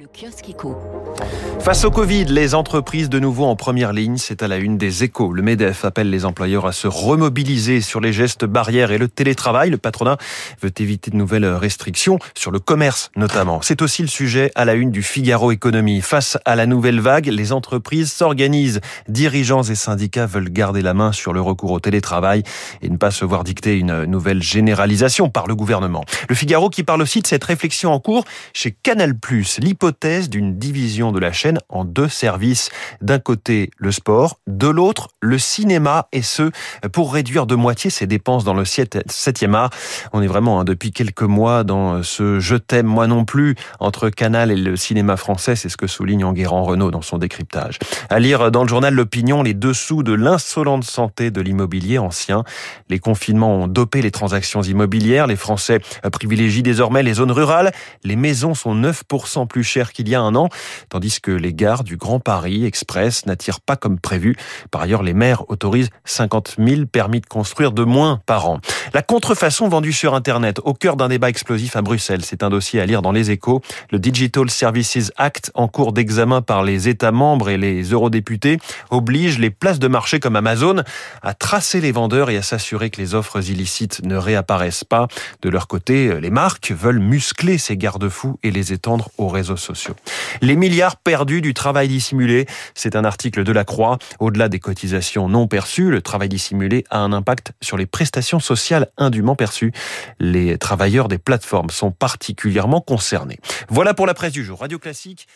Le kiosque éco. Face au Covid, les entreprises de nouveau en première ligne, c'est à la une des échos. Le MEDEF appelle les employeurs à se remobiliser sur les gestes barrières et le télétravail. Le patronat veut éviter de nouvelles restrictions sur le commerce notamment. C'est aussi le sujet à la une du Figaro Économie. Face à la nouvelle vague, les entreprises s'organisent. Dirigeants et syndicats veulent garder la main sur le recours au télétravail et ne pas se voir dicter une nouvelle généralisation par le gouvernement. Le Figaro qui parle aussi de cette réflexion en cours chez Canal+, d'une division de la chaîne en deux services. D'un côté, le sport, de l'autre, le cinéma, et ce, pour réduire de moitié ses dépenses dans le 7e art. On est vraiment hein, depuis quelques mois dans ce je t'aime moi non plus entre Canal et le cinéma français, c'est ce que souligne Enguerrand Renault dans son décryptage. À lire dans le journal L'Opinion les dessous de l'insolente santé de l'immobilier ancien. Les confinements ont dopé les transactions immobilières, les Français privilégient désormais les zones rurales, les maisons sont 9% plus chères qu'il y a un an, tandis que les gares du Grand Paris Express n'attirent pas comme prévu. Par ailleurs, les maires autorisent 50 000 permis de construire de moins par an. La contrefaçon vendue sur Internet, au cœur d'un débat explosif à Bruxelles, c'est un dossier à lire dans les échos. Le Digital Services Act, en cours d'examen par les États membres et les eurodéputés, oblige les places de marché comme Amazon à tracer les vendeurs et à s'assurer que les offres illicites ne réapparaissent pas. De leur côté, les marques veulent muscler ces garde-fous et les étendre aux réseaux Les milliards perdus du travail dissimulé, c'est un article de la Croix. Au-delà des cotisations non perçues, le travail dissimulé a un impact sur les prestations sociales indûment perçues. Les travailleurs des plateformes sont particulièrement concernés. Voilà pour la presse du jour. Radio Classique.